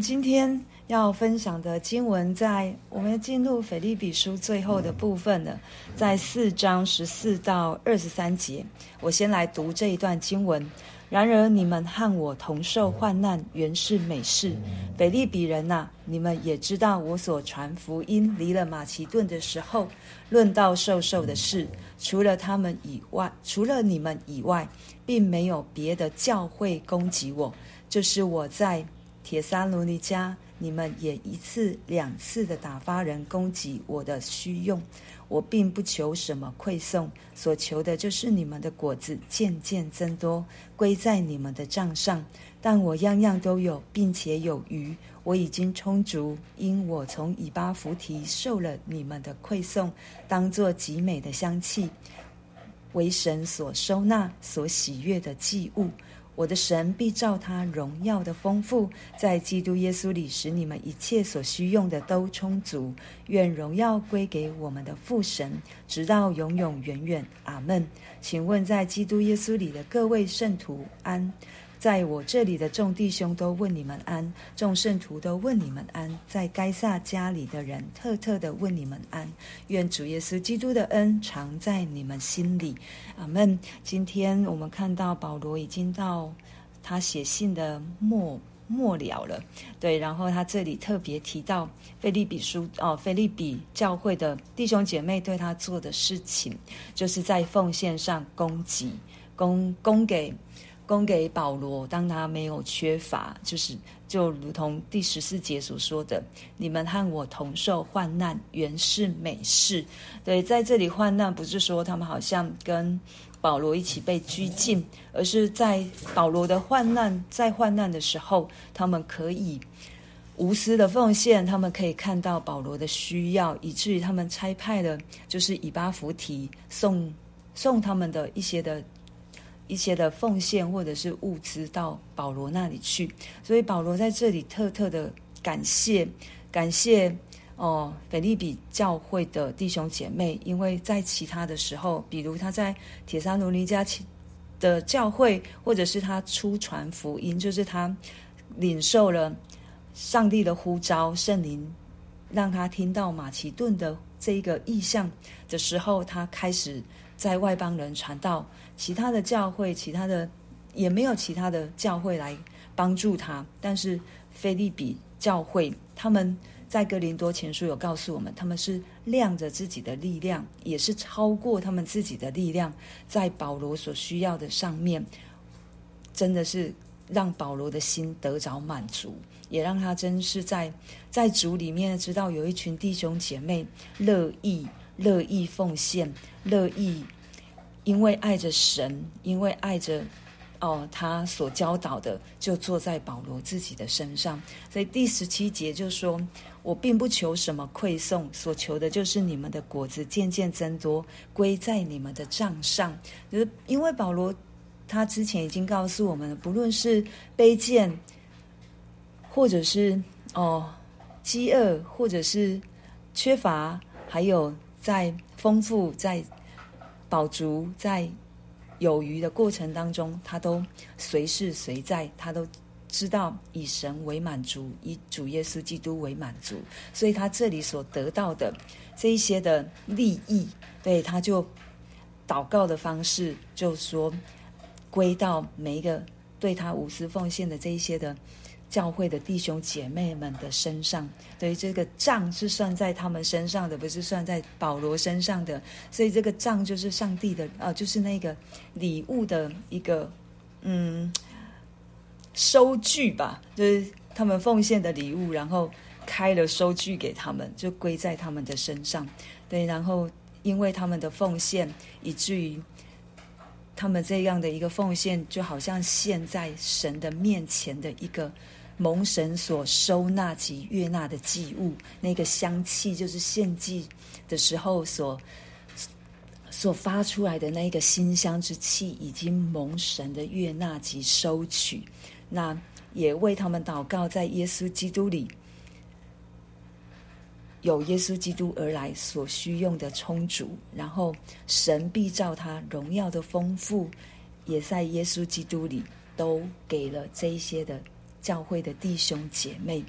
今天要分享的经文，在我们进入腓立比书最后的部分了，在四章十四到二十三节。我先来读这一段经文。然而你们和我同受患难，原是美事。腓利比人呐、你们也知道，我所传福音离了马其顿的时候，论到受受的事，除了他们以外，除了你们以外，并没有别的教会攻击我。就是我在铁沙罗尼迦，你们也一次两次的打发人攻击我的需用。我并不求什么馈送，所求的就是你们的果子渐渐增多，归在你们的账上。但我样样都有，并且有余，我已经充足，因我从以巴弗提受了你们的馈送，当作极美的香气，为神所收纳、所喜悦的祭物。我的神必照他荣耀的丰富，在基督耶稣里，使你们一切所需用的都充足。愿荣耀归给我们的父神，直到永永远远。阿门。请问，在基督耶稣里的各位圣徒安。在我这里的众弟兄都问你们安，众圣徒都问你们安，在该撒家里的人特特的问你们安。愿主耶稣基督的恩常在你们心里，阿门。今天我们看到保罗已经到他写信的末末了了，对，然后他这里特别提到腓利比书哦，腓利比教会的弟兄姐妹对他做的事情，就是在奉献上供给，供供给。供给保罗，当他没有缺乏，就是就如同第十四节所说的：“你们和我同受患难，原是美事。”对，在这里患难不是说他们好像跟保罗一起被拘禁，而是在保罗的患难，在患难的时候，他们可以无私的奉献，他们可以看到保罗的需要，以至于他们差派了就是以巴弗提送送他们的一些的。一些的奉献或者是物资到保罗那里去，所以保罗在这里特特的感谢感谢哦，腓利比教会的弟兄姐妹，因为在其他的时候，比如他在帖撒罗尼迦的教会，或者是他出传福音，就是他领受了上帝的呼召，圣灵让他听到马其顿的这一个意象的时候，他开始在外邦人传道。其他的教会，其他的也没有其他的教会来帮助他。但是腓利比教会，他们在哥林多前书有告诉我们，他们是亮着自己的力量，也是超过他们自己的力量，在保罗所需要的上面，真的是让保罗的心得着满足，也让他真是在在主里面知道有一群弟兄姐妹乐意乐意奉献，乐意。因为爱着神，因为爱着哦，他所教导的，就坐在保罗自己的身上。所以第十七节就说：“我并不求什么馈送，所求的就是你们的果子渐渐增多，归在你们的账上。”就是因为保罗他之前已经告诉我们，不论是卑贱，或者是哦饥饿，或者是缺乏，还有在丰富在。饱足在有余的过程当中，他都随时随在，他都知道以神为满足，以主耶稣基督为满足，所以他这里所得到的这一些的利益，对，他就祷告的方式，就说归到每一个对他无私奉献的这一些的。教会的弟兄姐妹们的身上，对，这个账是算在他们身上的，不是算在保罗身上的。所以这个账就是上帝的，啊，就是那个礼物的一个嗯收据吧，就是他们奉献的礼物，然后开了收据给他们，就归在他们的身上。对，然后因为他们的奉献，以至于他们这样的一个奉献，就好像献在神的面前的一个。蒙神所收纳及悦纳的祭物，那个香气就是献祭的时候所所发出来的那个馨香之气，已经蒙神的悦纳及收取。那也为他们祷告，在耶稣基督里有耶稣基督而来所需用的充足，然后神必照他荣耀的丰富，也在耶稣基督里都给了这一些的。教会的弟兄姐妹。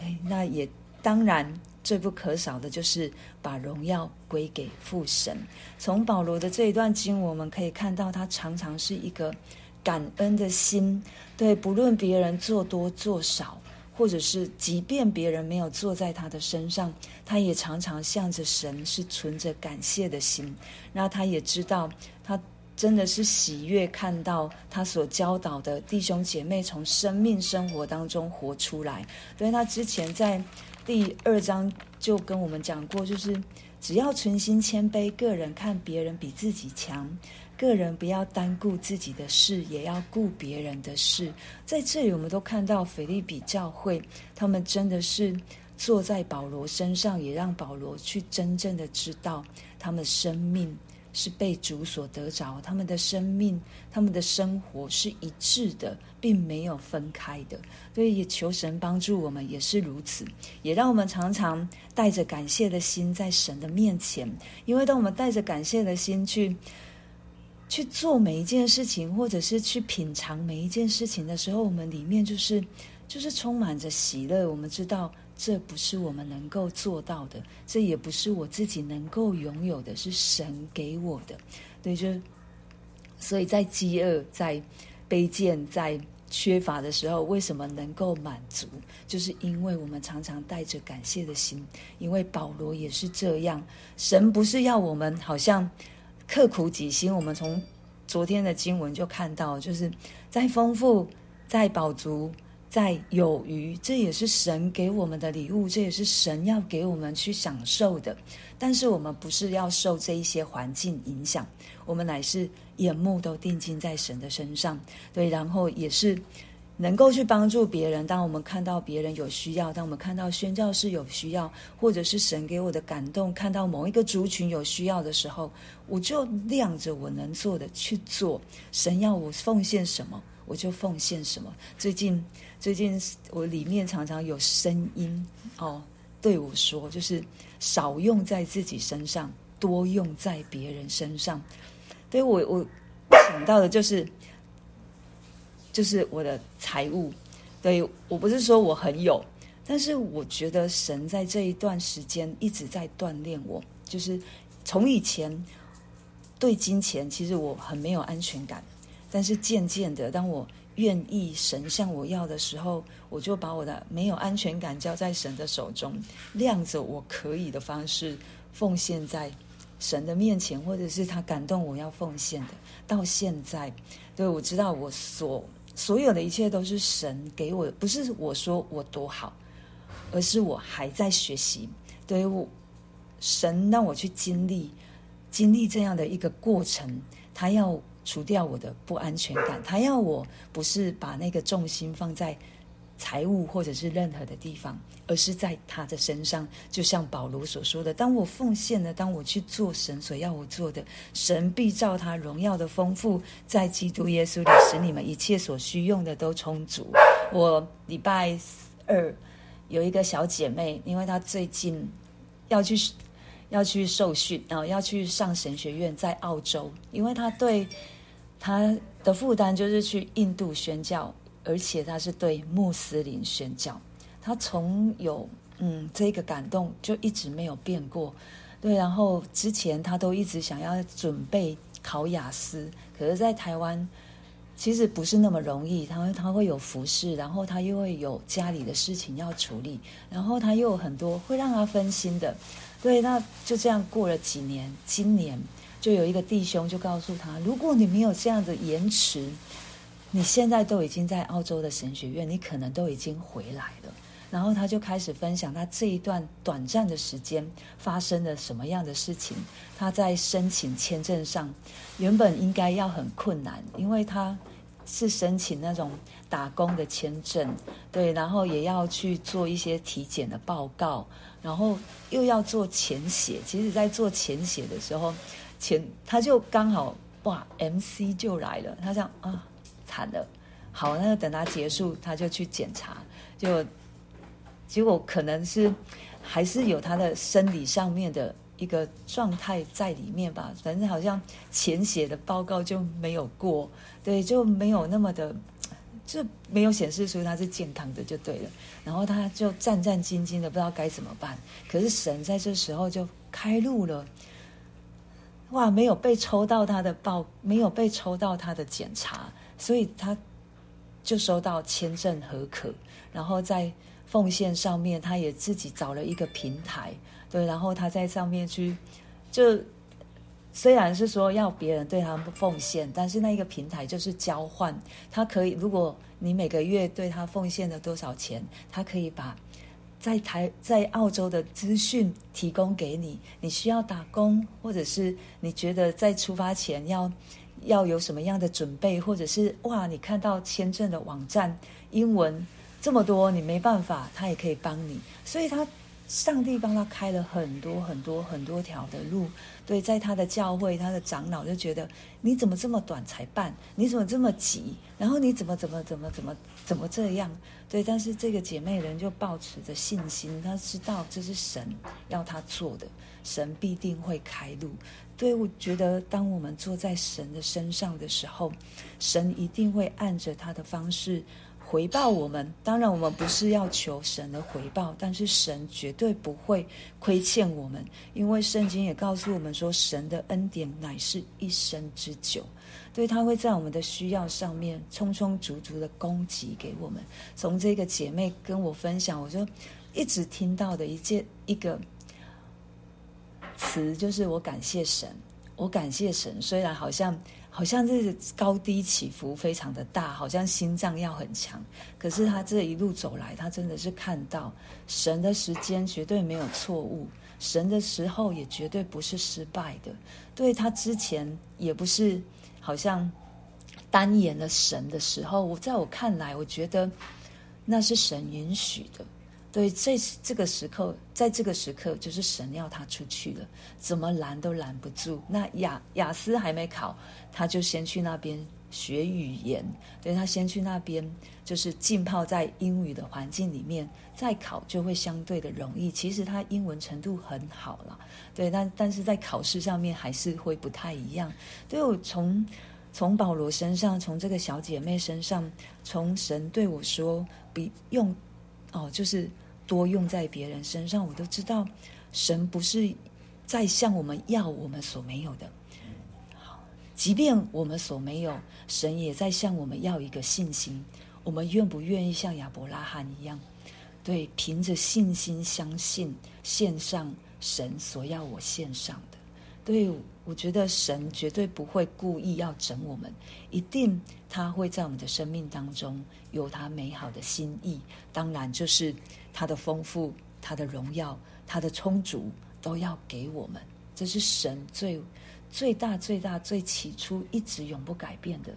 哎，那也当然最不可少的就是把荣耀归给父神。从保罗的这一段经，我们可以看到他常常是一个感恩的心，对，不论别人做多做少。或者是，即便别人没有坐在他的身上，他也常常向着神是存着感谢的心。那他也知道，他真的是喜悦看到他所教导的弟兄姐妹从生命生活当中活出来。所以他之前在第二章就跟我们讲过，就是只要存心谦卑，个人看别人比自己强。个人不要单顾自己的事，也要顾别人的事。在这里，我们都看到腓利比教会，他们真的是坐在保罗身上，也让保罗去真正的知道，他们生命是被主所得着，他们的生命、他们的生活是一致的，并没有分开的。所以，也求神帮助我们，也是如此，也让我们常常带着感谢的心在神的面前，因为当我们带着感谢的心去。去做每一件事情，或者是去品尝每一件事情的时候，我们里面就是就是充满着喜乐。我们知道这不是我们能够做到的，这也不是我自己能够拥有的，是神给我的。对，就所以在饥饿、在卑贱、在缺乏的时候，为什么能够满足？就是因为我们常常带着感谢的心。因为保罗也是这样，神不是要我们好像。刻苦己心，我们从昨天的经文就看到，就是在丰富、在饱足、在有余，这也是神给我们的礼物，这也是神要给我们去享受的。但是我们不是要受这一些环境影响，我们乃是眼目都定睛在神的身上，对，然后也是。能够去帮助别人，当我们看到别人有需要，当我们看到宣教士有需要，或者是神给我的感动，看到某一个族群有需要的时候，我就亮着我能做的去做。神要我奉献什么，我就奉献什么。最近，最近我里面常常有声音哦对我说，就是少用在自己身上，多用在别人身上。对我，我想到的就是。就是我的财务，对，我不是说我很有，但是我觉得神在这一段时间一直在锻炼我。就是从以前对金钱，其实我很没有安全感，但是渐渐的，当我愿意神向我要的时候，我就把我的没有安全感交在神的手中，亮着我可以的方式奉献在神的面前，或者是他感动我要奉献的。到现在，对，我知道我所。所有的一切都是神给我的，不是我说我多好，而是我还在学习。对，我神让我去经历，经历这样的一个过程，他要除掉我的不安全感，他要我不是把那个重心放在。财务或者是任何的地方，而是在他的身上。就像保罗所说的：“当我奉献了，当我去做神所要我做的，神必照他荣耀的丰富，在基督耶稣里使你们一切所需用的都充足。”我礼拜二有一个小姐妹，因为她最近要去要去受训，然后要去上神学院，在澳洲，因为他对他的负担就是去印度宣教。而且他是对穆斯林宣教，他从有嗯这个感动就一直没有变过，对。然后之前他都一直想要准备考雅思，可是，在台湾其实不是那么容易。他他会有服侍，然后他又会有家里的事情要处理，然后他又有很多会让他分心的，对。那就这样过了几年，今年就有一个弟兄就告诉他，如果你没有这样的延迟。你现在都已经在澳洲的神学院，你可能都已经回来了。然后他就开始分享他这一段短暂的时间发生了什么样的事情。他在申请签证上，原本应该要很困难，因为他是申请那种打工的签证，对，然后也要去做一些体检的报告，然后又要做潜血。其实，在做潜血的时候，前他就刚好哇，MC 就来了，他这样啊。惨了，好，那就等他结束，他就去检查，就结果可能是还是有他的生理上面的一个状态在里面吧，反正好像前写的报告就没有过，对，就没有那么的，就没有显示出他是健康的，就对了。然后他就战战兢兢的，不知道该怎么办。可是神在这时候就开路了，哇，没有被抽到他的报，没有被抽到他的检查，所以他就收到签证核可。然后在奉献上面，他也自己找了一个平台，对，然后他在上面去就。虽然是说要别人对他奉献，但是那一个平台就是交换。他可以，如果你每个月对他奉献了多少钱，他可以把在台在澳洲的资讯提供给你。你需要打工，或者是你觉得在出发前要要有什么样的准备，或者是哇，你看到签证的网站英文这么多，你没办法，他也可以帮你。所以他。上帝帮他开了很多很多很多条的路，对，在他的教会，他的长老就觉得你怎么这么短才办？你怎么这么急？然后你怎么怎么怎么怎么怎么这样？对，但是这个姐妹人就抱持着信心，她知道这是神要她做的，神必定会开路。对，我觉得当我们坐在神的身上的时候，神一定会按着他的方式。回报我们，当然我们不是要求神的回报，但是神绝对不会亏欠我们，因为圣经也告诉我们说，神的恩典乃是一生之久，对，他会在我们的需要上面充充足足的供给给我们。从这个姐妹跟我分享，我就一直听到的一件一个词，就是我感谢神，我感谢神，虽然好像。好像这个高低起伏非常的大，好像心脏要很强。可是他这一路走来，他真的是看到神的时间绝对没有错误，神的时候也绝对不是失败的。对，他之前也不是好像单言了神的时候，我在我看来，我觉得那是神允许的。对，这这个时刻，在这个时刻，就是神要他出去了，怎么拦都拦不住。那雅雅思还没考，他就先去那边学语言。对，他先去那边，就是浸泡在英语的环境里面，再考就会相对的容易。其实他英文程度很好了，对，但但是在考试上面还是会不太一样。对，我从从保罗身上，从这个小姐妹身上，从神对我说，比用。哦，就是多用在别人身上，我都知道，神不是在向我们要我们所没有的。好，即便我们所没有，神也在向我们要一个信心。我们愿不愿意像亚伯拉罕一样，对，凭着信心相信，献上神所要我献上。对，我觉得神绝对不会故意要整我们，一定他会在我们的生命当中有他美好的心意。当然，就是他的丰富、他的荣耀、他的充足都要给我们。这是神最最大、最大、最起初一直永不改变的，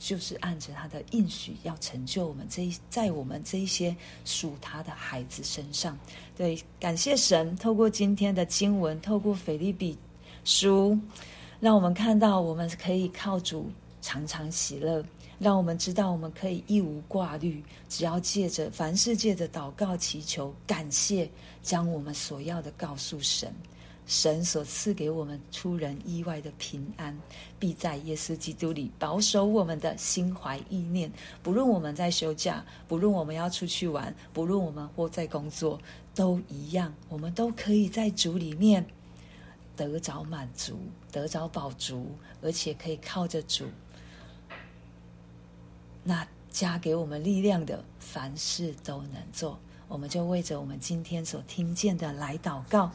就是按着他的应许要成就我们这一在我们这一些属他的孩子身上。对，感谢神，透过今天的经文，透过腓利比。书，让我们看到我们可以靠主常常喜乐，让我们知道我们可以一无挂虑，只要借着凡事借着祷告祈求感谢，将我们所要的告诉神，神所赐给我们出人意外的平安，必在耶稣基督里保守我们的心怀意念。不论我们在休假，不论我们要出去玩，不论我们或在工作，都一样，我们都可以在主里面。得着满足，得着饱足，而且可以靠着主，那加给我们力量的，凡事都能做。我们就为着我们今天所听见的来祷告，